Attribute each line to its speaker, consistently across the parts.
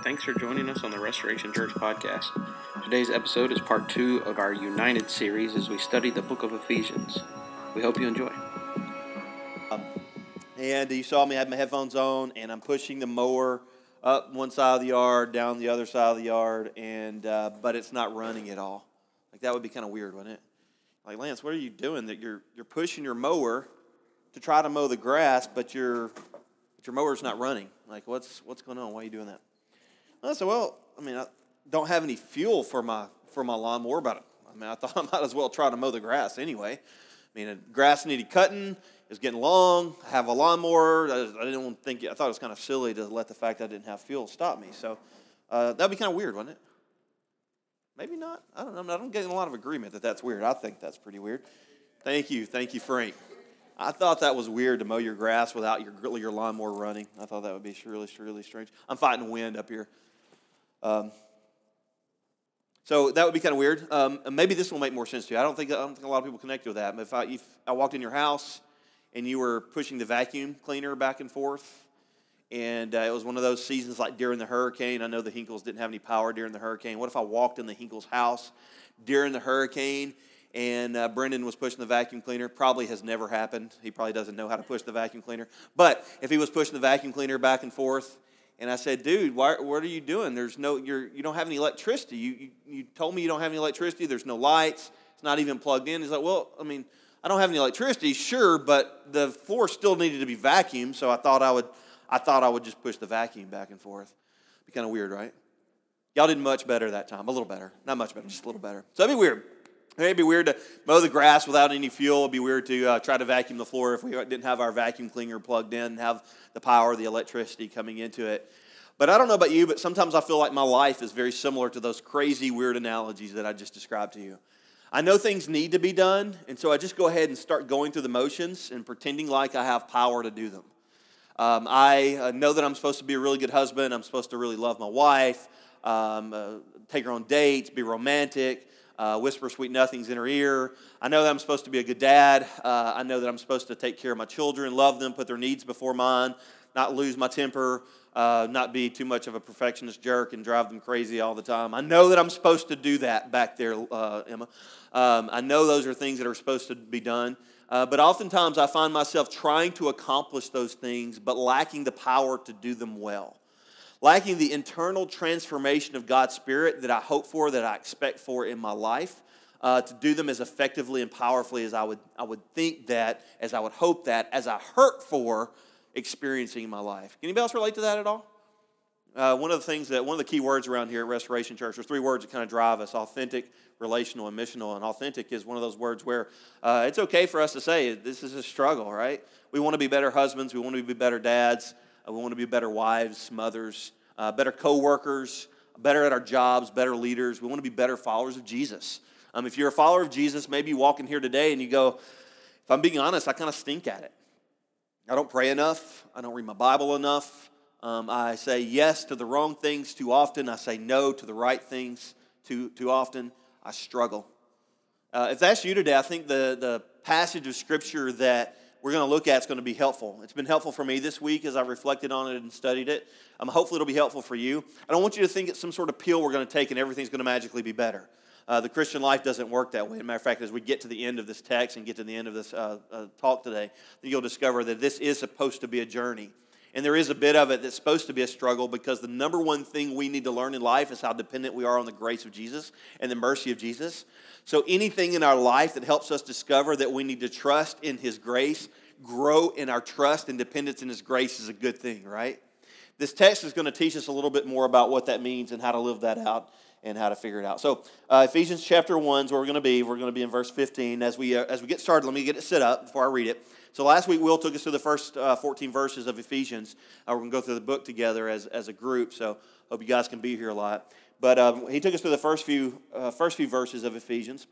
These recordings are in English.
Speaker 1: Thanks for joining us on the Restoration Church podcast. Today's episode is part two of our United series as we study the book of Ephesians. We hope you enjoy.
Speaker 2: And you saw me have my headphones on, and I'm pushing the mower up one side of the yard, down the other side of the yard, and uh, but it's not running at all. Like that would be kind of weird, wouldn't it? Like Lance, what are you doing? That you're you're pushing your mower to try to mow the grass, but your but your mower's not running. Like what's what's going on? Why are you doing that? I said, well, I mean, I don't have any fuel for my for my lawnmower, but I mean, I thought I might as well try to mow the grass anyway. I mean, grass needed cutting. It's getting long. I have a lawnmower. I, didn't think. I thought it was kind of silly to let the fact that I didn't have fuel stop me. So uh, that'd be kind of weird, wouldn't it? Maybe not. I don't know. I don't get a lot of agreement that that's weird. I think that's pretty weird. Thank you, thank you, Frank. I thought that was weird to mow your grass without your your lawnmower running. I thought that would be really, really strange. I'm fighting wind up here. Um, so that would be kind of weird. Um, maybe this will make more sense to you. I don't think I don't think a lot of people connect with that. But if I if I walked in your house and you were pushing the vacuum cleaner back and forth, and uh, it was one of those seasons like during the hurricane. I know the Hinkles didn't have any power during the hurricane. What if I walked in the Hinkles house during the hurricane and uh, Brendan was pushing the vacuum cleaner. Probably has never happened. He probably doesn't know how to push the vacuum cleaner. But if he was pushing the vacuum cleaner back and forth and I said, dude, why, what are you doing? There's no, you're, you don't have any electricity. You, you, you told me you don't have any electricity. There's no lights. It's not even plugged in. He's like, well, I mean, I don't have any electricity, sure, but the floor still needed to be vacuumed, so I thought I would, I thought I would just push the vacuum back and forth. Be kind of weird, right? Y'all did much better that time. A little better. Not much better, just a little better. So that'd be weird. It'd be weird to mow the grass without any fuel. It'd be weird to uh, try to vacuum the floor if we didn't have our vacuum cleaner plugged in and have the power, the electricity coming into it. But I don't know about you, but sometimes I feel like my life is very similar to those crazy, weird analogies that I just described to you. I know things need to be done, and so I just go ahead and start going through the motions and pretending like I have power to do them. Um, I uh, know that I'm supposed to be a really good husband. I'm supposed to really love my wife, um, uh, take her on dates, be romantic, uh, whisper sweet nothings in her ear. I know that I'm supposed to be a good dad. Uh, I know that I'm supposed to take care of my children, love them, put their needs before mine, not lose my temper, uh, not be too much of a perfectionist jerk and drive them crazy all the time. I know that I'm supposed to do that back there, uh, Emma. Um, I know those are things that are supposed to be done. Uh, but oftentimes I find myself trying to accomplish those things, but lacking the power to do them well. Lacking the internal transformation of God's Spirit that I hope for, that I expect for in my life. Uh, to do them as effectively and powerfully as I would, I would think that, as I would hope that, as I hurt for experiencing in my life. Can anybody else relate to that at all? Uh, one of the things that, one of the key words around here at Restoration Church, there's three words that kind of drive us authentic, relational, and missional. And authentic is one of those words where uh, it's okay for us to say this is a struggle, right? We want to be better husbands, we want to be better dads, we want to be better wives, mothers, uh, better co workers, better at our jobs, better leaders. We want to be better followers of Jesus. Um, if you're a follower of Jesus, maybe you walk in here today and you go, if I'm being honest, I kind of stink at it. I don't pray enough. I don't read my Bible enough. Um, I say yes to the wrong things too often. I say no to the right things too, too often. I struggle. Uh, if that's you today, I think the, the passage of Scripture that we're going to look at is going to be helpful. It's been helpful for me this week as I reflected on it and studied it. Um, hopefully, it'll be helpful for you. I don't want you to think it's some sort of pill we're going to take and everything's going to magically be better. Uh, the Christian life doesn't work that way. As a matter of fact, as we get to the end of this text and get to the end of this uh, uh, talk today, you'll discover that this is supposed to be a journey. And there is a bit of it that's supposed to be a struggle because the number one thing we need to learn in life is how dependent we are on the grace of Jesus and the mercy of Jesus. So anything in our life that helps us discover that we need to trust in His grace, grow in our trust and dependence in His grace is a good thing, right? This text is going to teach us a little bit more about what that means and how to live that out and how to figure it out. So uh, Ephesians chapter 1 is where we're going to be. We're going to be in verse 15. As we, uh, as we get started, let me get it set up before I read it. So last week, Will took us through the first uh, 14 verses of Ephesians. Uh, we're going to go through the book together as, as a group, so hope you guys can be here a lot. But um, he took us through the first few, uh, first few verses of Ephesians.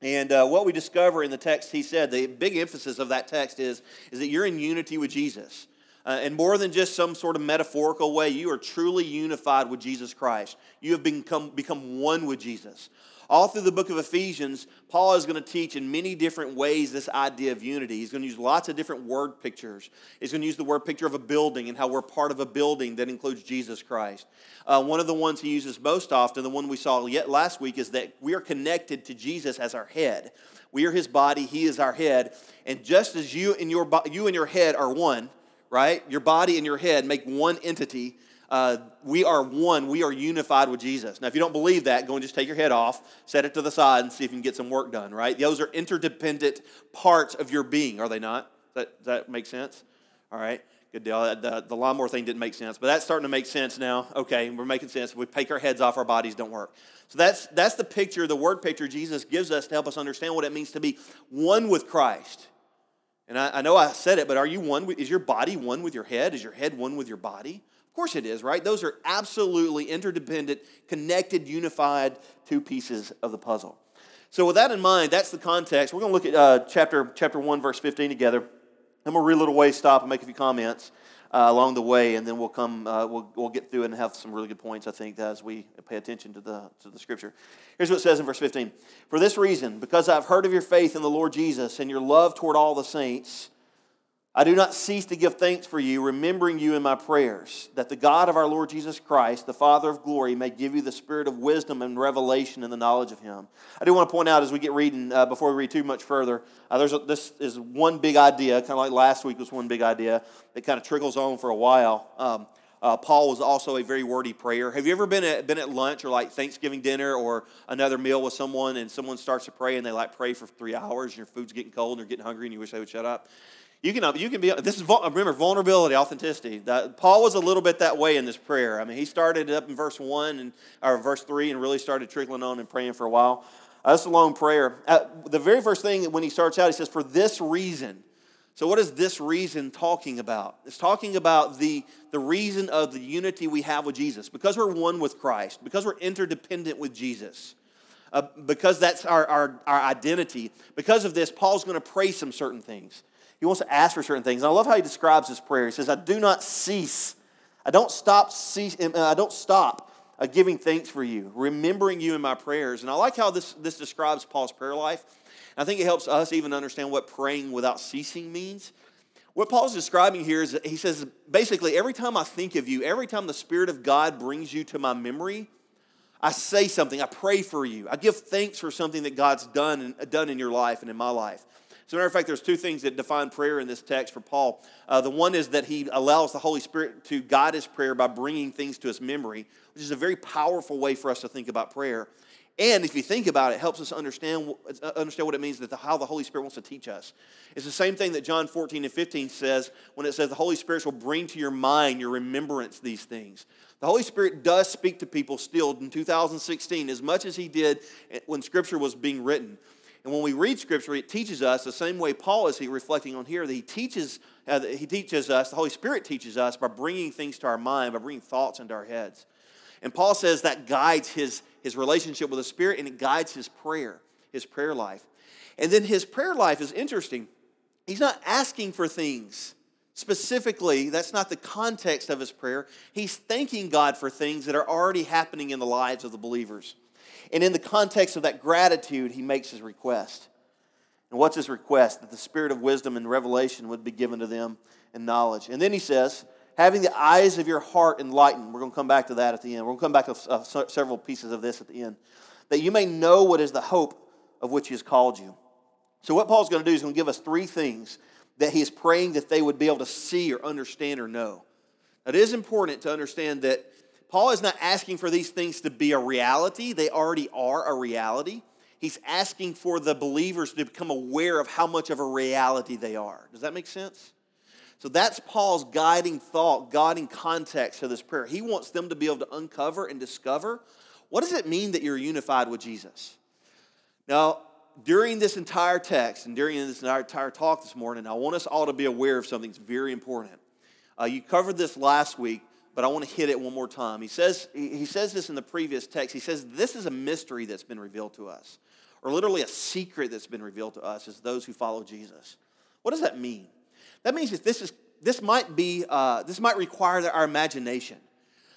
Speaker 2: And uh, what we discover in the text he said, the big emphasis of that text is, is that you're in unity with Jesus. Uh, and more than just some sort of metaphorical way, you are truly unified with Jesus Christ. You have become, become one with Jesus. All through the book of Ephesians, Paul is going to teach in many different ways this idea of unity. He's going to use lots of different word pictures. He's going to use the word picture of a building and how we're part of a building that includes Jesus Christ. Uh, one of the ones he uses most often, the one we saw yet last week, is that we are connected to Jesus as our head. We are his body, he is our head. And just as you and your, you and your head are one, right? Your body and your head make one entity uh, we are one, we are unified with Jesus. Now, if you don't believe that, go and just take your head off, set it to the side, and see if you can get some work done, right? Those are interdependent parts of your being, are they not? Does that, does that make sense? All right, good deal. The, the lawnmower thing didn't make sense, but that's starting to make sense now. Okay, we're making sense. If we take our heads off, our bodies don't work. So that's, that's the picture, the word picture Jesus gives us to help us understand what it means to be one with Christ. And I, I know I said it, but are you one? With, is your body one with your head? Is your head one with your body? Course it is, right? Those are absolutely interdependent, connected, unified two pieces of the puzzle. So, with that in mind, that's the context. We're going to look at uh, chapter, chapter 1, verse 15 together. I'm going to read a little way, stop, and make a few comments uh, along the way, and then we'll come, uh, we'll, we'll get through and have some really good points, I think, as we pay attention to the, to the scripture. Here's what it says in verse 15 For this reason, because I've heard of your faith in the Lord Jesus and your love toward all the saints, I do not cease to give thanks for you, remembering you in my prayers, that the God of our Lord Jesus Christ, the Father of glory, may give you the spirit of wisdom and revelation in the knowledge of him. I do want to point out as we get reading, uh, before we read too much further, uh, there's a, this is one big idea, kind of like last week was one big idea that kind of trickles on for a while. Um, uh, Paul was also a very wordy prayer. Have you ever been at, been at lunch or like Thanksgiving dinner or another meal with someone and someone starts to pray and they like pray for three hours and your food's getting cold and you're getting hungry and you wish they would shut up? You can, you can be, this is, remember, vulnerability, authenticity. That, Paul was a little bit that way in this prayer. I mean, he started up in verse 1 and, or verse 3 and really started trickling on and praying for a while. Uh, that's a long prayer. Uh, the very first thing when he starts out, he says, for this reason. So, what is this reason talking about? It's talking about the, the reason of the unity we have with Jesus. Because we're one with Christ, because we're interdependent with Jesus, uh, because that's our, our, our identity. Because of this, Paul's going to pray some certain things. He wants to ask for certain things. And I love how he describes his prayer. He says, I do not cease. I don't stop cease, uh, I don't stop uh, giving thanks for you, remembering you in my prayers. And I like how this, this describes Paul's prayer life. I think it helps us even understand what praying without ceasing means. What Paul's describing here is he says, basically, every time I think of you, every time the Spirit of God brings you to my memory, I say something, I pray for you, I give thanks for something that God's done, done in your life and in my life. As a matter of fact, there's two things that define prayer in this text for Paul. Uh, the one is that he allows the Holy Spirit to guide his prayer by bringing things to his memory, which is a very powerful way for us to think about prayer. And if you think about it, it helps us understand, uh, understand what it means that the, how the Holy Spirit wants to teach us. It's the same thing that John 14 and 15 says when it says the Holy Spirit will bring to your mind, your remembrance, these things. The Holy Spirit does speak to people still in 2016 as much as he did when Scripture was being written. And when we read Scripture, it teaches us the same way Paul is reflecting on here. That he teaches, uh, he teaches us. The Holy Spirit teaches us by bringing things to our mind, by bringing thoughts into our heads. And Paul says that guides his his relationship with the Spirit, and it guides his prayer, his prayer life. And then his prayer life is interesting. He's not asking for things specifically. That's not the context of his prayer. He's thanking God for things that are already happening in the lives of the believers. And in the context of that gratitude, he makes his request. And what's his request? That the spirit of wisdom and revelation would be given to them and knowledge. And then he says, having the eyes of your heart enlightened. We're going to come back to that at the end. We're going to come back to uh, several pieces of this at the end. That you may know what is the hope of which he has called you. So, what Paul's going to do is going to give us three things that he is praying that they would be able to see or understand or know. Now, it is important to understand that Paul is not asking for these things to be a reality, they already are a reality. He's asking for the believers to become aware of how much of a reality they are. Does that make sense? So that's Paul's guiding thought, guiding context to this prayer. He wants them to be able to uncover and discover what does it mean that you're unified with Jesus? Now, during this entire text and during this entire talk this morning, I want us all to be aware of something that's very important. Uh, you covered this last week, but I want to hit it one more time. He says, he says this in the previous text. He says, This is a mystery that's been revealed to us, or literally a secret that's been revealed to us as those who follow Jesus. What does that mean? That means that this, is, this, might be, uh, this might require our imagination.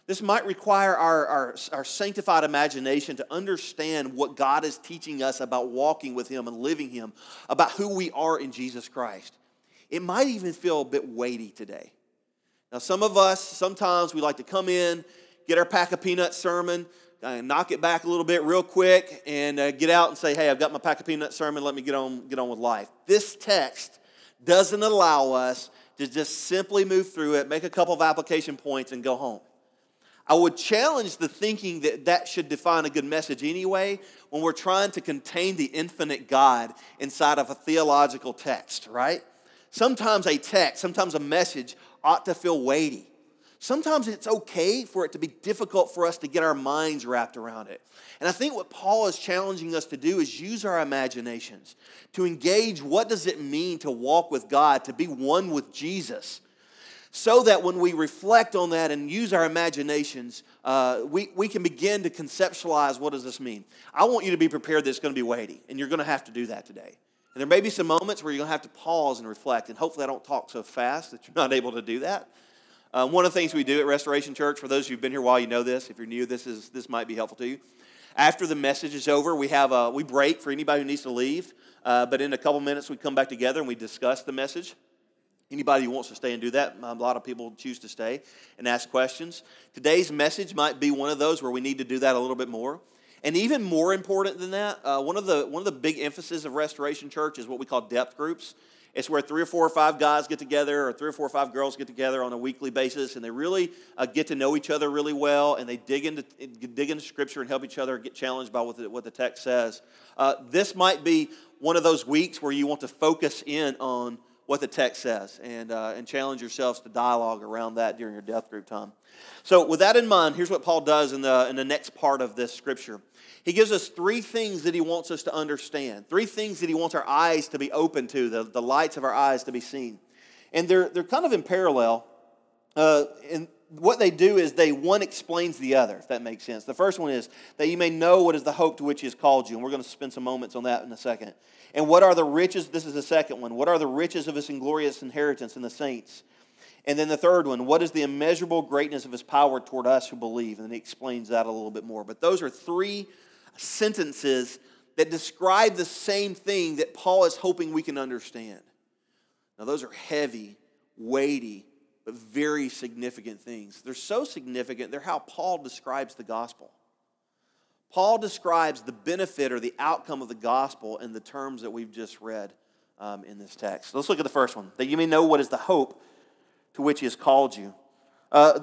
Speaker 2: This might require our, our, our, sanctified imagination to understand what God is teaching us about walking with Him and living Him, about who we are in Jesus Christ. It might even feel a bit weighty today. Now, some of us, sometimes we like to come in, get our pack of peanuts sermon, uh, knock it back a little bit real quick, and uh, get out and say, hey, I've got my pack of peanuts sermon, let me get on, get on with life. This text doesn't allow us to just simply move through it, make a couple of application points, and go home. I would challenge the thinking that that should define a good message anyway when we're trying to contain the infinite God inside of a theological text, right? Sometimes a text, sometimes a message ought to feel weighty. Sometimes it's okay for it to be difficult for us to get our minds wrapped around it. And I think what Paul is challenging us to do is use our imaginations to engage what does it mean to walk with God, to be one with Jesus so that when we reflect on that and use our imaginations, uh, we, we can begin to conceptualize what does this mean. I want you to be prepared that it's going to be weighty, and you're going to have to do that today. And there may be some moments where you're going to have to pause and reflect, and hopefully I don't talk so fast that you're not able to do that. Uh, one of the things we do at Restoration Church, for those who've been here a while, you know this. If you're new, this, is, this might be helpful to you. After the message is over, we have a, we break for anybody who needs to leave. Uh, but in a couple minutes, we come back together and we discuss the message. Anybody who wants to stay and do that, a lot of people choose to stay and ask questions. Today's message might be one of those where we need to do that a little bit more. And even more important than that, uh, one, of the, one of the big emphasis of Restoration Church is what we call depth groups. It's where three or four or five guys get together, or three or four or five girls get together on a weekly basis, and they really uh, get to know each other really well, and they dig into, dig into Scripture and help each other get challenged by what the, what the text says. Uh, this might be one of those weeks where you want to focus in on what the text says and, uh, and challenge yourselves to dialogue around that during your depth group time. So, with that in mind, here's what Paul does in the, in the next part of this scripture. He gives us three things that he wants us to understand, three things that he wants our eyes to be open to, the, the lights of our eyes to be seen. And they're, they're kind of in parallel. Uh, what they do is they one explains the other, if that makes sense. The first one is that you may know what is the hope to which he has called you. And we're going to spend some moments on that in a second. And what are the riches? This is the second one. What are the riches of his inglorious inheritance in the saints? And then the third one, what is the immeasurable greatness of his power toward us who believe? And he explains that a little bit more. But those are three sentences that describe the same thing that Paul is hoping we can understand. Now, those are heavy, weighty, very significant things. They're so significant, they're how Paul describes the gospel. Paul describes the benefit or the outcome of the gospel in the terms that we've just read um, in this text. Let's look at the first one that you may know what is the hope to which he has called you. Uh,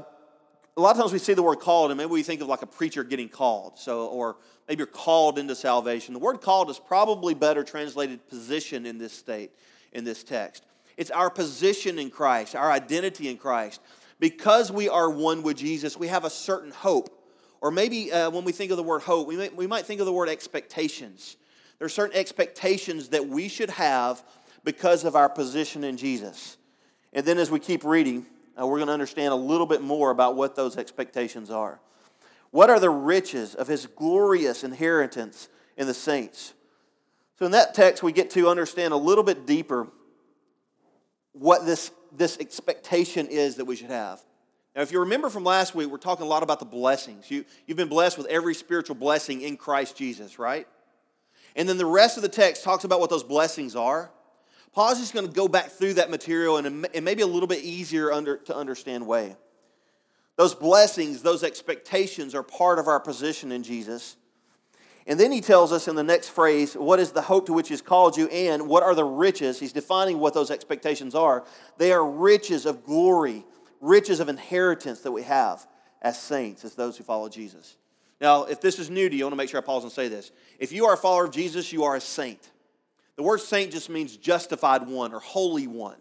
Speaker 2: a lot of times we see the word called, and maybe we think of like a preacher getting called. So, or maybe you're called into salvation. The word called is probably better translated position in this state, in this text. It's our position in Christ, our identity in Christ. Because we are one with Jesus, we have a certain hope or maybe uh, when we think of the word hope, we, may, we might think of the word expectations. There are certain expectations that we should have because of our position in Jesus. And then as we keep reading, uh, we're going to understand a little bit more about what those expectations are. What are the riches of his glorious inheritance in the saints? So in that text, we get to understand a little bit deeper what this, this expectation is that we should have. Now, if you remember from last week, we're talking a lot about the blessings. You, you've been blessed with every spiritual blessing in Christ Jesus, right? And then the rest of the text talks about what those blessings are. Paul's just going to go back through that material in, in maybe a little bit easier under, to understand way. Those blessings, those expectations are part of our position in Jesus. And then he tells us in the next phrase, what is the hope to which he's called you, and what are the riches? He's defining what those expectations are. They are riches of glory riches of inheritance that we have as saints, as those who follow Jesus. Now, if this is new to you, I want to make sure I pause and say this. If you are a follower of Jesus, you are a saint. The word saint just means justified one or holy one.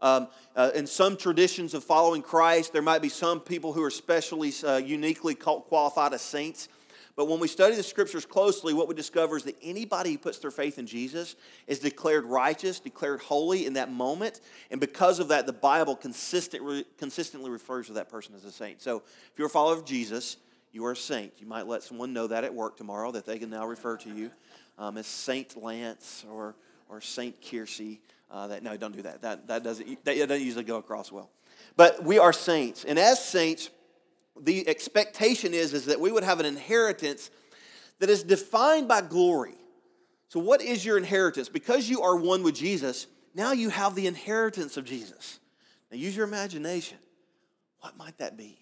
Speaker 2: Um, uh, in some traditions of following Christ, there might be some people who are specially, uh, uniquely qualified as saints. But when we study the scriptures closely, what we discover is that anybody who puts their faith in Jesus is declared righteous, declared holy in that moment. And because of that, the Bible consistently, consistently refers to that person as a saint. So if you're a follower of Jesus, you are a saint. You might let someone know that at work tomorrow that they can now refer to you um, as Saint Lance or, or Saint Kiersey. Uh, that, no, don't do that. That, that, doesn't, that doesn't usually go across well. But we are saints. And as saints, the expectation is, is that we would have an inheritance that is defined by glory. So, what is your inheritance? Because you are one with Jesus, now you have the inheritance of Jesus. Now, use your imagination. What might that be?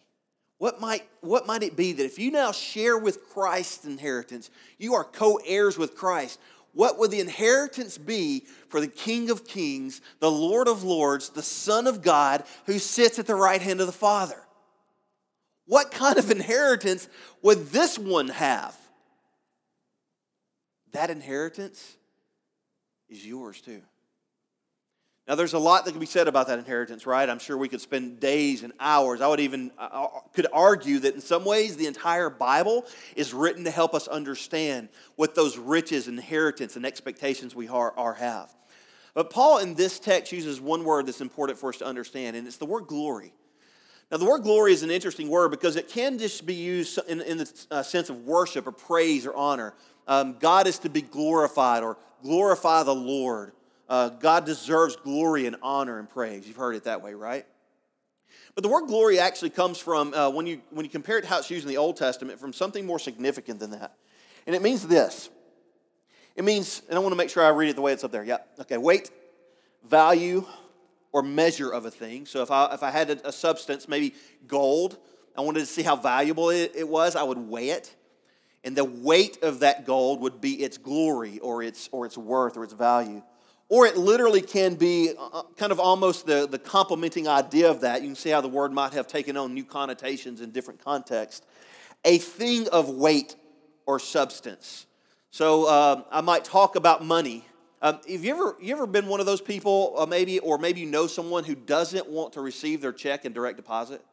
Speaker 2: What might, what might it be that if you now share with Christ's inheritance, you are co heirs with Christ? What would the inheritance be for the King of Kings, the Lord of Lords, the Son of God, who sits at the right hand of the Father? What kind of inheritance would this one have? That inheritance is yours too. Now, there's a lot that can be said about that inheritance, right? I'm sure we could spend days and hours. I would even uh, uh, could argue that in some ways the entire Bible is written to help us understand what those riches, inheritance, and expectations we are, are have. But Paul in this text uses one word that's important for us to understand, and it's the word glory. Now, the word glory is an interesting word because it can just be used in, in the uh, sense of worship or praise or honor. Um, God is to be glorified or glorify the Lord. Uh, God deserves glory and honor and praise. You've heard it that way, right? But the word glory actually comes from, uh, when, you, when you compare it to how it's used in the Old Testament, from something more significant than that. And it means this it means, and I want to make sure I read it the way it's up there. Yeah, okay, weight, value, or measure of a thing. So if I, if I had a, a substance, maybe gold, I wanted to see how valuable it, it was, I would weigh it. And the weight of that gold would be its glory or its, or its worth or its value. Or it literally can be uh, uh, kind of almost the, the complementing idea of that. You can see how the word might have taken on new connotations in different contexts. A thing of weight or substance. So um, I might talk about money. Um, have you ever, you ever been one of those people, uh, maybe, or maybe you know someone who doesn't want to receive their check in direct deposit?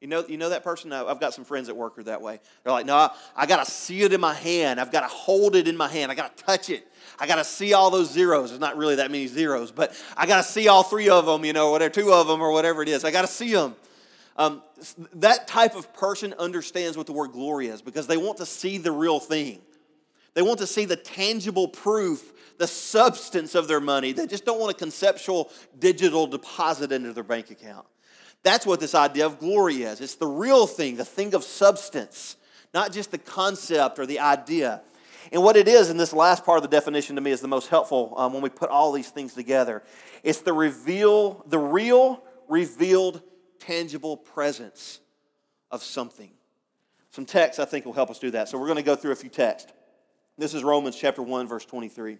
Speaker 2: You know, you know that person? I've got some friends at work who are that way. They're like, no, I, I got to see it in my hand. I've got to hold it in my hand. I got to touch it. I got to see all those zeros. There's not really that many zeros, but I got to see all three of them, you know, whatever, two of them or whatever it is. I got to see them. Um, that type of person understands what the word glory is because they want to see the real thing. They want to see the tangible proof, the substance of their money. They just don't want a conceptual digital deposit into their bank account. That's what this idea of glory is. It's the real thing, the thing of substance, not just the concept or the idea. And what it is in this last part of the definition to me is the most helpful um, when we put all these things together. It's the reveal, the real, revealed, tangible presence of something. Some text I think will help us do that. So we're going to go through a few texts. This is Romans chapter 1, verse 23.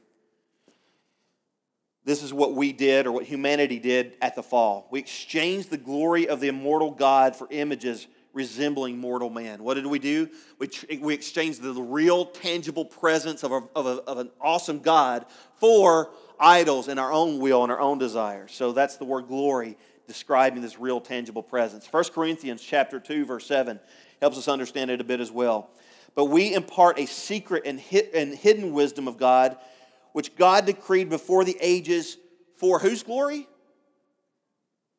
Speaker 2: This is what we did or what humanity did at the fall. We exchanged the glory of the immortal God for images resembling mortal man. What did we do? We, we exchanged the real, tangible presence of, a, of, a, of an awesome God for idols and our own will and our own desires. So that's the word glory describing this real, tangible presence. 1 Corinthians chapter 2, verse 7 helps us understand it a bit as well. But we impart a secret and hidden wisdom of God, which God decreed before the ages for whose glory?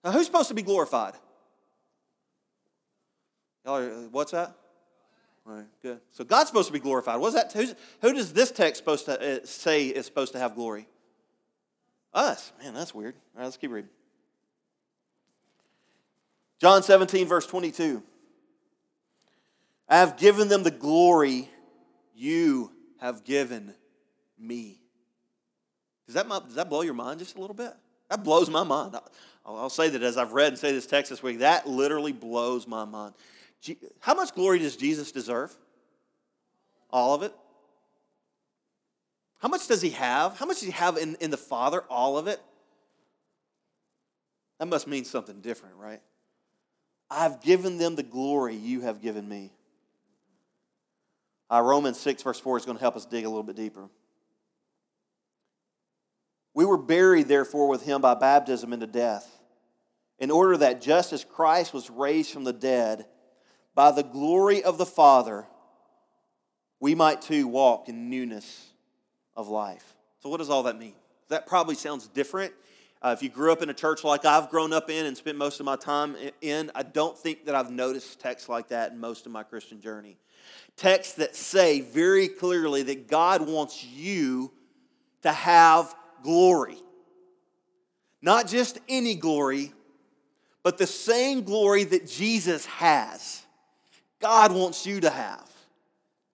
Speaker 2: Now, who's supposed to be glorified? Y'all are, what's that? All right, good. So God's supposed to be glorified. What's that? Who's, who does this text supposed to uh, say is supposed to have glory? Us. Man, that's weird. All right, let's keep reading. John 17, verse 22. I have given them the glory you have given me. Does that, does that blow your mind just a little bit? That blows my mind. I'll, say that as I've read and say this text this week, that literally blows my mind. How much glory does Jesus deserve? All of it. How much does he have? How much does he have in, in the Father? All of it. That must mean something different, right? I've given them the glory you have given me. Uh, Romans 6, verse 4 is going to help us dig a little bit deeper. We were buried, therefore, with him by baptism into death, in order that just as Christ was raised from the dead by the glory of the Father, we might too walk in newness of life. So, what does all that mean? That probably sounds different. Uh, if you grew up in a church like I've grown up in and spent most of my time in, I don't think that I've noticed texts like that in most of my Christian journey. Texts that say very clearly that God wants you to have glory. Not just any glory, but the same glory that Jesus has. God wants you to have.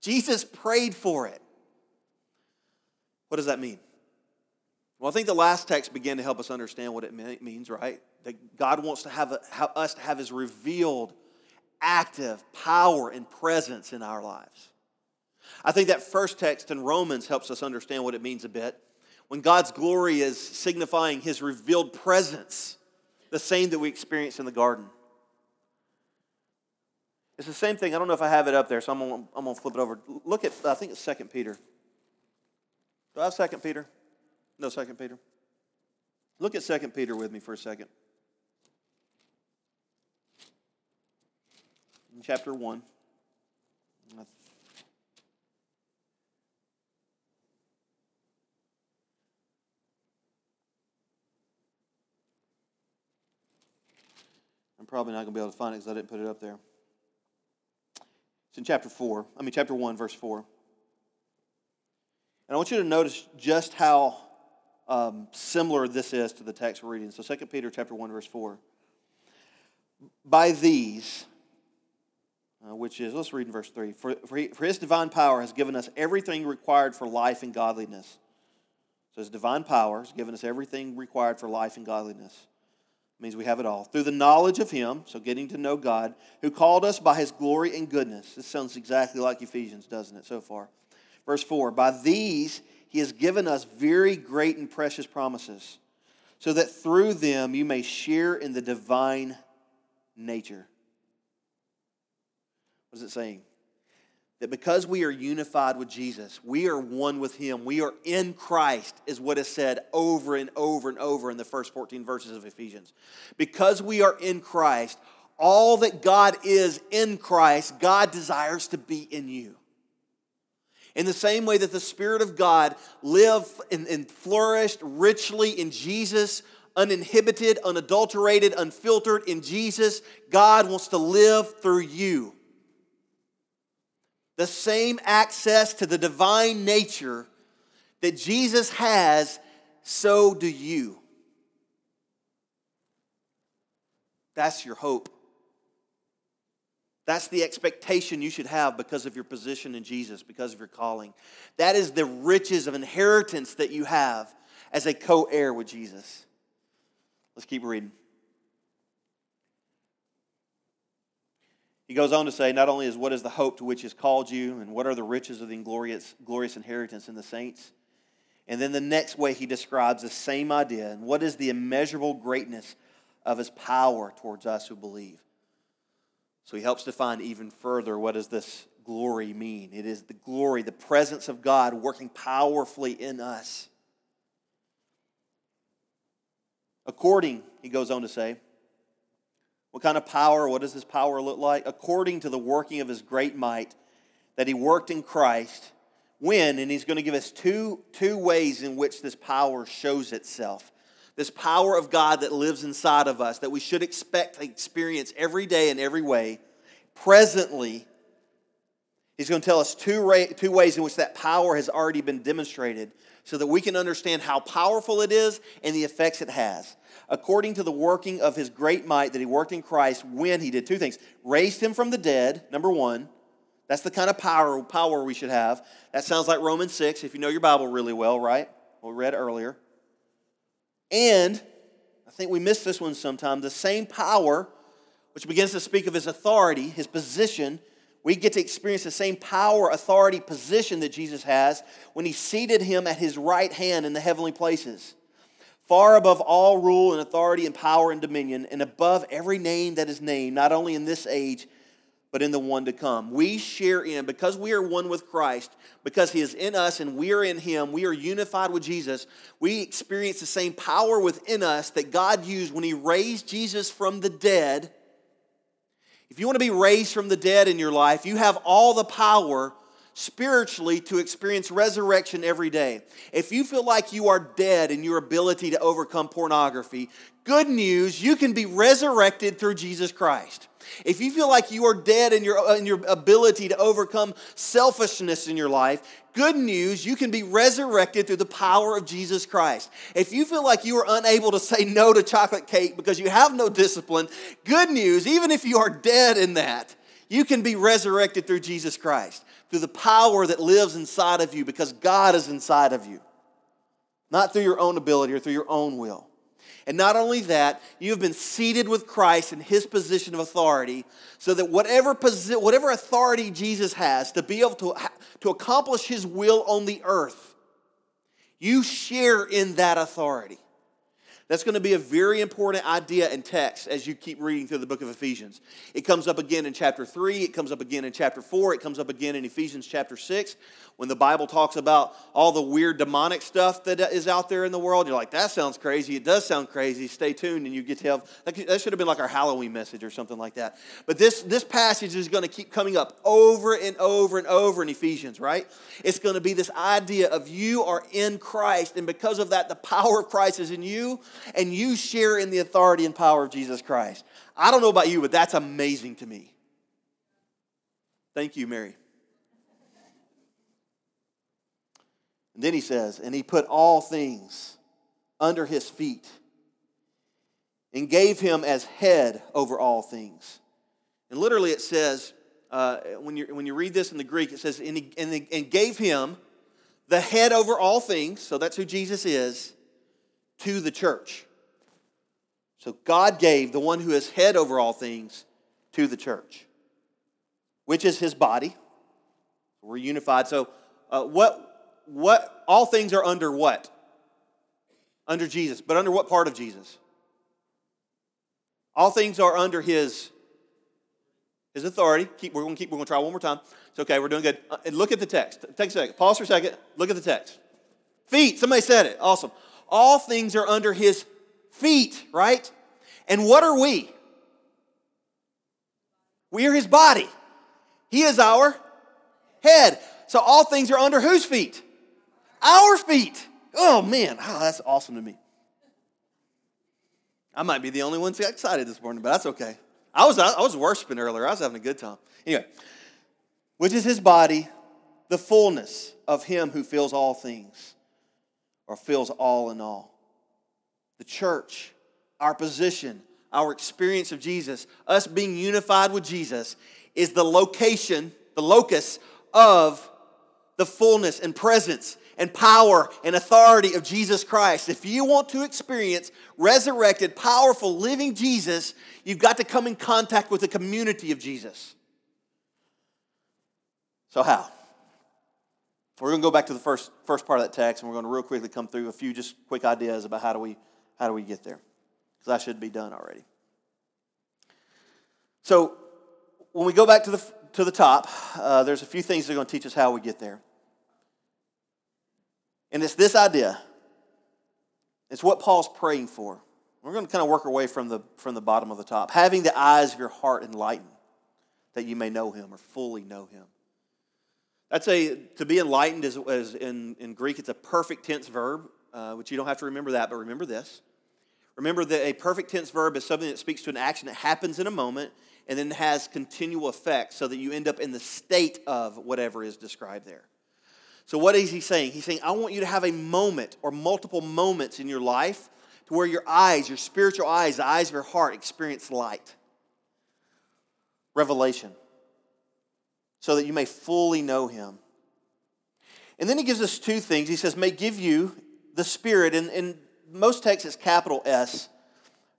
Speaker 2: Jesus prayed for it. What does that mean? Well, I think the last text began to help us understand what it means, right? That God wants to have, a, have us to have His revealed, active power and presence in our lives. I think that first text in Romans helps us understand what it means a bit. When God's glory is signifying His revealed presence, the same that we experienced in the garden. It's the same thing. I don't know if I have it up there, so I'm going I'm to flip it over. Look at, I think it's 2 Peter. Do I have 2 Peter? No, 2 Peter. Look at 2 Peter with me for a second. In chapter 1. I'm probably not going to be able to find it because I didn't put it up there. It's in chapter 4. I mean, chapter 1, verse 4. And I want you to notice just how um, similar this is to the text we're reading. So 2 Peter chapter 1, verse 4. By these, uh, which is, let's read in verse 3. For, for, he, for his divine power has given us everything required for life and godliness. So his divine power has given us everything required for life and godliness means we have it all. Through the knowledge of Him, so getting to know God, who called us by His glory and goodness. This sounds exactly like Ephesians, doesn't it, so far? Verse 4 By these He has given us very great and precious promises, so that through them you may share in the divine nature. What is it saying? that because we are unified with Jesus, we are one with Him, we are in Christ, is what is said over and over and over in the first 14 verses of Ephesians. Because we are in Christ, all that God is in Christ, God desires to be in you. In the same way that the Spirit of God lived and, and flourished richly in Jesus, uninhibited, unadulterated, unfiltered in Jesus, God wants to live through you the same access to the divine nature that Jesus has, so do you. That's your hope. That's the expectation you should have because of your position in Jesus, because of your calling. That is the riches of inheritance that you have as a co heir with Jesus. Let's keep reading. He goes on to say, not only is what is the hope to which has called you, and what are the riches of the glorious, glorious inheritance in the saints. And then the next way he describes the same idea, and what is the immeasurable greatness of his power towards us who believe. So he helps define even further what does this glory mean? It is the glory, the presence of God working powerfully in us. According, he goes on to say, what kind of power? What does his power look like? According to the working of his great might that he worked in Christ. When, and he's going to give us two, two ways in which this power shows itself. This power of God that lives inside of us, that we should expect to experience every day in every way, presently, he's going to tell us two, two ways in which that power has already been demonstrated so that we can understand how powerful it is and the effects it has according to the working of his great might that he worked in Christ when he did two things raised him from the dead, number one. That's the kind of power, power we should have. That sounds like Romans 6, if you know your Bible really well, right? we read earlier. And I think we miss this one sometimes the same power, which begins to speak of his authority, his position. We get to experience the same power, authority, position that Jesus has when he seated him at his right hand in the heavenly places far above all rule and authority and power and dominion, and above every name that is named, not only in this age, but in the one to come. We share in, because we are one with Christ, because He is in us and we are in Him, we are unified with Jesus, we experience the same power within us that God used when He raised Jesus from the dead. If you want to be raised from the dead in your life, you have all the power spiritually to experience resurrection every day. If you feel like you are dead in your ability to overcome pornography, good news, you can be resurrected through Jesus Christ. If you feel like you are dead in your, in your ability to overcome selfishness in your life, good news, you can be resurrected through the power of Jesus Christ. If you feel like you are unable to say no to chocolate cake because you have no discipline, good news, even if you are dead in that, You can be resurrected through Jesus Christ, through the power that lives inside of you because God is inside of you, not through your own ability or through your own will. And not only that, you have been seated with Christ in his position of authority, so that whatever, posi- whatever authority Jesus has to be able to, to accomplish his will on the earth, you share in that authority. That's going to be a very important idea and text as you keep reading through the book of Ephesians. It comes up again in chapter 3, it comes up again in chapter 4, it comes up again in Ephesians chapter 6 when the Bible talks about all the weird demonic stuff that is out there in the world. You're like, that sounds crazy. It does sound crazy. Stay tuned and you get to have, that should have been like our Halloween message or something like that. But this, this passage is going to keep coming up over and over and over in Ephesians, right? It's going to be this idea of you are in Christ, and because of that, the power of Christ is in you, and you share in the authority and power of Jesus Christ. I don't know about you, but that's amazing to me. Thank you, Mary. And then he says, and he put all things under his feet and gave him as head over all things. And literally it says, uh, when, you, when you read this in the Greek, it says, and, he, and, and gave him the head over all things, so that's who Jesus is, to the church. So God gave the one who is head over all things to the church, which is his body. We're unified. So, uh, what, what, all things are under what? Under Jesus. But under what part of Jesus? All things are under his his authority. Keep, we're going to keep. We're going to try one more time. It's okay. We're doing good. Uh, and look at the text. Take a second. Pause for a second. Look at the text. Feet. Somebody said it. Awesome. All things are under his feet, right? And what are we? We are his body. He is our head. So all things are under whose feet? Our feet. Oh man, oh, that's awesome to me. I might be the only one excited this morning, but that's okay. I was, I was worshiping earlier. I was having a good time. Anyway, which is his body, the fullness of him who fills all things or fills all in all. The church, our position, our experience of Jesus, us being unified with Jesus, is the location, the locus of the fullness and presence and power and authority of Jesus Christ. If you want to experience resurrected, powerful, living Jesus, you've got to come in contact with the community of Jesus. So, how? We're going to go back to the first, first part of that text, and we're going to real quickly come through a few just quick ideas about how do we, how do we get there. Because I should be done already. So, when we go back to the, to the top, uh, there's a few things that are going to teach us how we get there. And it's this idea. It's what Paul's praying for. We're going to kind of work our way from the, from the bottom of the top. Having the eyes of your heart enlightened, that you may know him or fully know him. That's a, to be enlightened is, is in, in Greek, it's a perfect tense verb, uh, which you don't have to remember that, but remember this. Remember that a perfect tense verb is something that speaks to an action that happens in a moment and then has continual effects so that you end up in the state of whatever is described there. So, what is he saying? He's saying, I want you to have a moment or multiple moments in your life to where your eyes, your spiritual eyes, the eyes of your heart experience light, revelation, so that you may fully know him. And then he gives us two things. He says, may give you the Spirit, and in most texts it's capital S,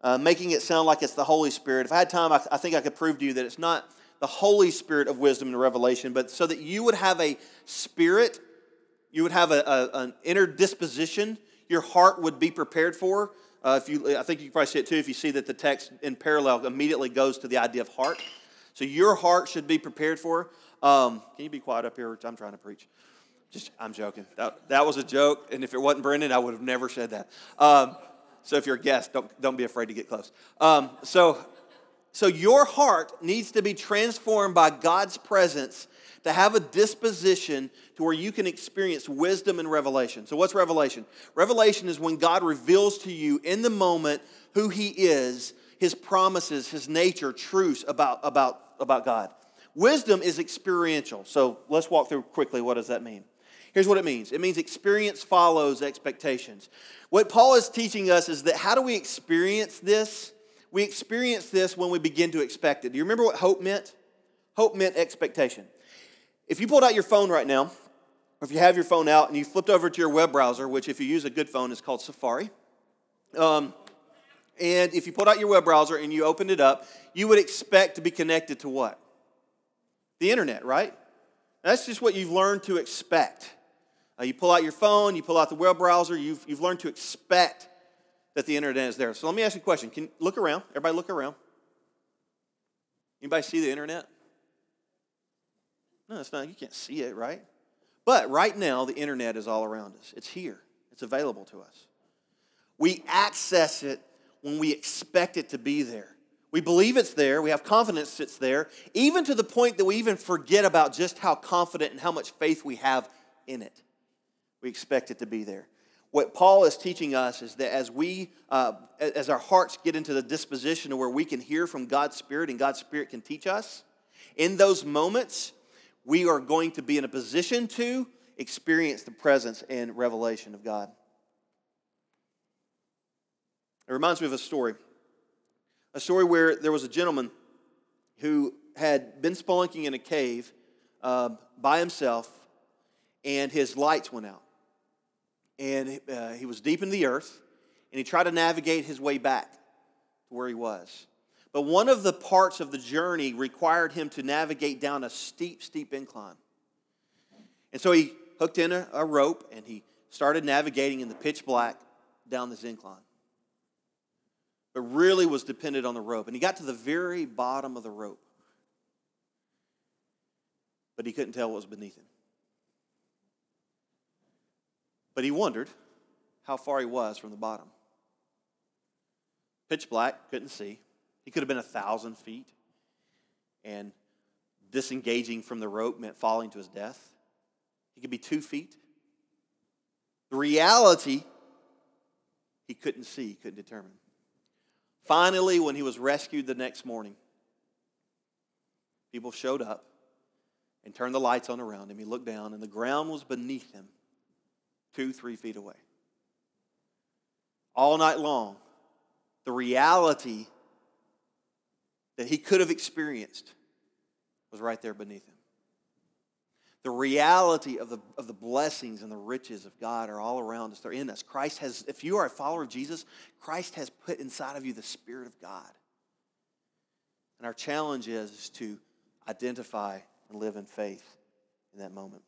Speaker 2: uh, making it sound like it's the Holy Spirit. If I had time, I, I think I could prove to you that it's not the Holy Spirit of wisdom and revelation, but so that you would have a spirit you would have a, a, an inner disposition your heart would be prepared for. Uh, if you, I think you probably see it too if you see that the text in parallel immediately goes to the idea of heart. So your heart should be prepared for. Um, can you be quiet up here? I'm trying to preach. Just, I'm joking. That, that was a joke, and if it wasn't Brendan, I would have never said that. Um, so if you're a guest, don't, don't be afraid to get close. Um, so, so your heart needs to be transformed by God's presence to have a disposition to where you can experience wisdom and revelation. So, what's revelation? Revelation is when God reveals to you in the moment who He is, His promises, His nature, truths about, about, about God. Wisdom is experiential. So, let's walk through quickly what does that mean? Here's what it means it means experience follows expectations. What Paul is teaching us is that how do we experience this? We experience this when we begin to expect it. Do you remember what hope meant? Hope meant expectation. If you pulled out your phone right now, or if you have your phone out and you flipped over to your web browser, which if you use a good phone is called Safari, um, and if you pulled out your web browser and you opened it up, you would expect to be connected to what? The internet, right? That's just what you've learned to expect. Uh, you pull out your phone, you pull out the web browser, you've, you've learned to expect that the internet is there. So let me ask you a question. Can look around? Everybody look around. Anybody see the internet? No, it's not. You can't see it, right? But right now, the internet is all around us. It's here. It's available to us. We access it when we expect it to be there. We believe it's there. We have confidence it's there, even to the point that we even forget about just how confident and how much faith we have in it. We expect it to be there. What Paul is teaching us is that as we, uh, as our hearts get into the disposition where we can hear from God's Spirit and God's Spirit can teach us, in those moments, we are going to be in a position to experience the presence and revelation of God. It reminds me of a story. A story where there was a gentleman who had been spelunking in a cave uh, by himself, and his lights went out. And uh, he was deep in the earth, and he tried to navigate his way back to where he was. But one of the parts of the journey required him to navigate down a steep, steep incline. And so he hooked in a, a rope and he started navigating in the pitch black down this incline. But really was dependent on the rope. And he got to the very bottom of the rope. But he couldn't tell what was beneath him. But he wondered how far he was from the bottom. Pitch black, couldn't see. He could have been a thousand feet. And disengaging from the rope meant falling to his death. He could be two feet. The reality, he couldn't see, he couldn't determine. Finally, when he was rescued the next morning, people showed up and turned the lights on around him. He looked down, and the ground was beneath him, two, three feet away. All night long, the reality that he could have experienced was right there beneath him. The reality of the, of the blessings and the riches of God are all around us. They're in us. Christ has, if you are a follower of Jesus, Christ has put inside of you the Spirit of God. And our challenge is, to identify and live in faith in that moment.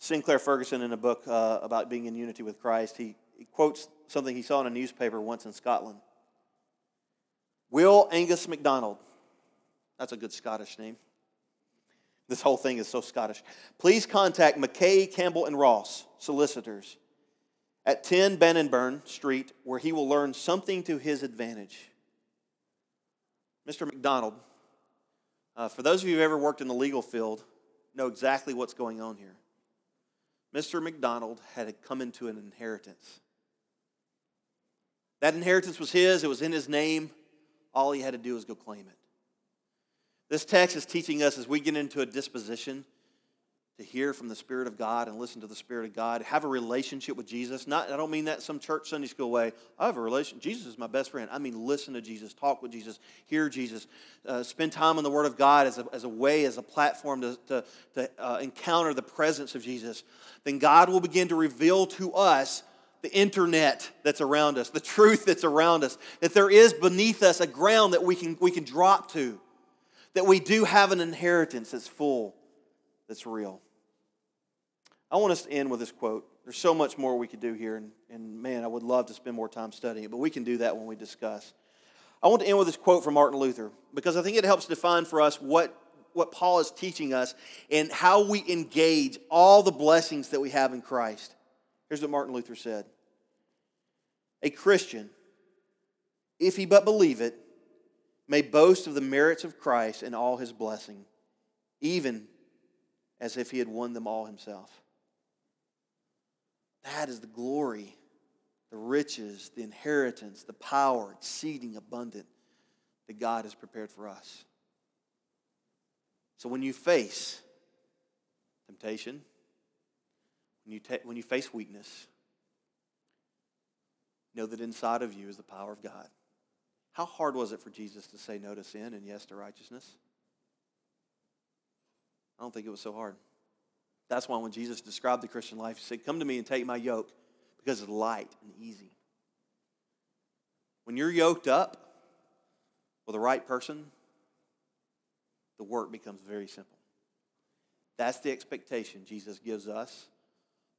Speaker 2: Sinclair Ferguson, in a book uh, about being in unity with Christ, he, he quotes something he saw in a newspaper once in Scotland. Will Angus MacDonald. That's a good Scottish name. This whole thing is so Scottish. Please contact McKay, Campbell, and Ross, solicitors, at 10 Bannockburn Street, where he will learn something to his advantage. Mr. MacDonald, uh, for those of you who've ever worked in the legal field, know exactly what's going on here. Mr. MacDonald had come into an inheritance. That inheritance was his, it was in his name. All he had to do was go claim it. This text is teaching us as we get into a disposition to hear from the Spirit of God and listen to the Spirit of God, have a relationship with Jesus. Not, I don't mean that some church Sunday school way. I have a relation. Jesus is my best friend. I mean, listen to Jesus, talk with Jesus, hear Jesus, uh, spend time in the Word of God as a, as a way, as a platform to, to, to uh, encounter the presence of Jesus. Then God will begin to reveal to us the internet that's around us, the truth that's around us, that there is beneath us a ground that we can, we can drop to, that we do have an inheritance that's full, that's real. I want us to end with this quote. There's so much more we could do here, and, and man, I would love to spend more time studying it, but we can do that when we discuss. I want to end with this quote from Martin Luther because I think it helps define for us what, what Paul is teaching us and how we engage all the blessings that we have in Christ. Here's what Martin Luther said A Christian, if he but believe it, may boast of the merits of Christ and all his blessing, even as if he had won them all himself. That is the glory, the riches, the inheritance, the power, exceeding abundant that God has prepared for us. So when you face temptation, when you, ta- when you face weakness, know that inside of you is the power of God. How hard was it for Jesus to say no to sin and yes to righteousness? I don't think it was so hard. That's why when Jesus described the Christian life, he said, Come to me and take my yoke because it's light and easy. When you're yoked up with the right person, the work becomes very simple. That's the expectation Jesus gives us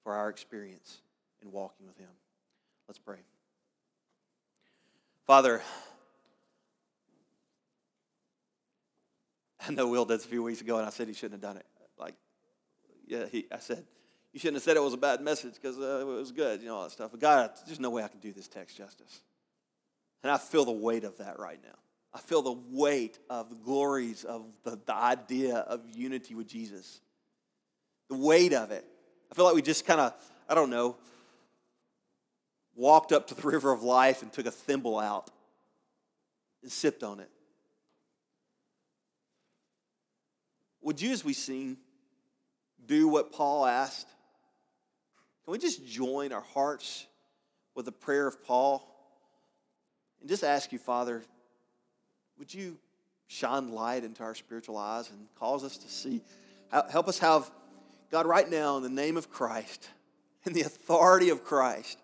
Speaker 2: for our experience in walking with Him. Let's pray. Father, I know Will did this a few weeks ago, and I said he shouldn't have done it. Like, yeah, he, I said, you shouldn't have said it was a bad message because uh, it was good, you know, all that stuff. But God, there's no way I can do this text justice. And I feel the weight of that right now. I feel the weight of the glories of the, the idea of unity with Jesus. The weight of it. I feel like we just kind of, I don't know, walked up to the river of life and took a thimble out and sipped on it. Would you, as we sing, do what Paul asked? Can we just join our hearts with the prayer of Paul and just ask you, Father, would you shine light into our spiritual eyes and cause us to see? Help us have, God, right now, in the name of Christ, in the authority of Christ,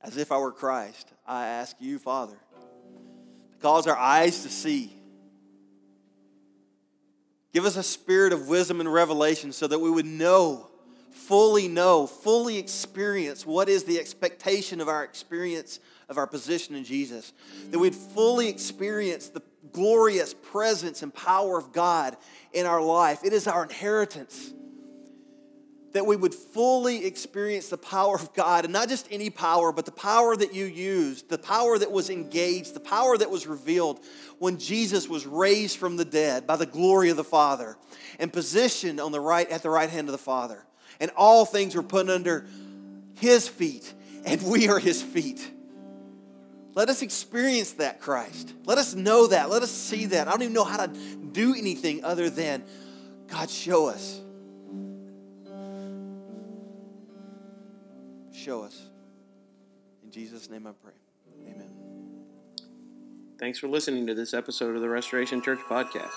Speaker 2: as if I were Christ, I ask you, Father, to cause our eyes to see Give us a spirit of wisdom and revelation so that we would know, fully know, fully experience what is the expectation of our experience of our position in Jesus. That we'd fully experience the glorious presence and power of God in our life. It is our inheritance that we would fully experience the power of God, and not just any power, but the power that you used, the power that was engaged, the power that was revealed when Jesus was raised from the dead by the glory of the Father and positioned on the right at the right hand of the Father. And all things were put under his feet, and we are his feet. Let us experience that, Christ. Let us know that. Let us see that. I don't even know how to do anything other than God, show us. Show us. In Jesus' name I pray. Amen.
Speaker 1: Thanks for listening to this episode of the Restoration Church Podcast.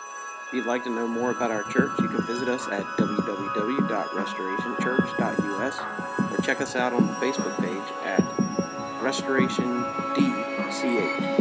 Speaker 1: If you'd like to know more about our church, you can visit us at www.restorationchurch.us or check us out on the Facebook page at Restoration DCH.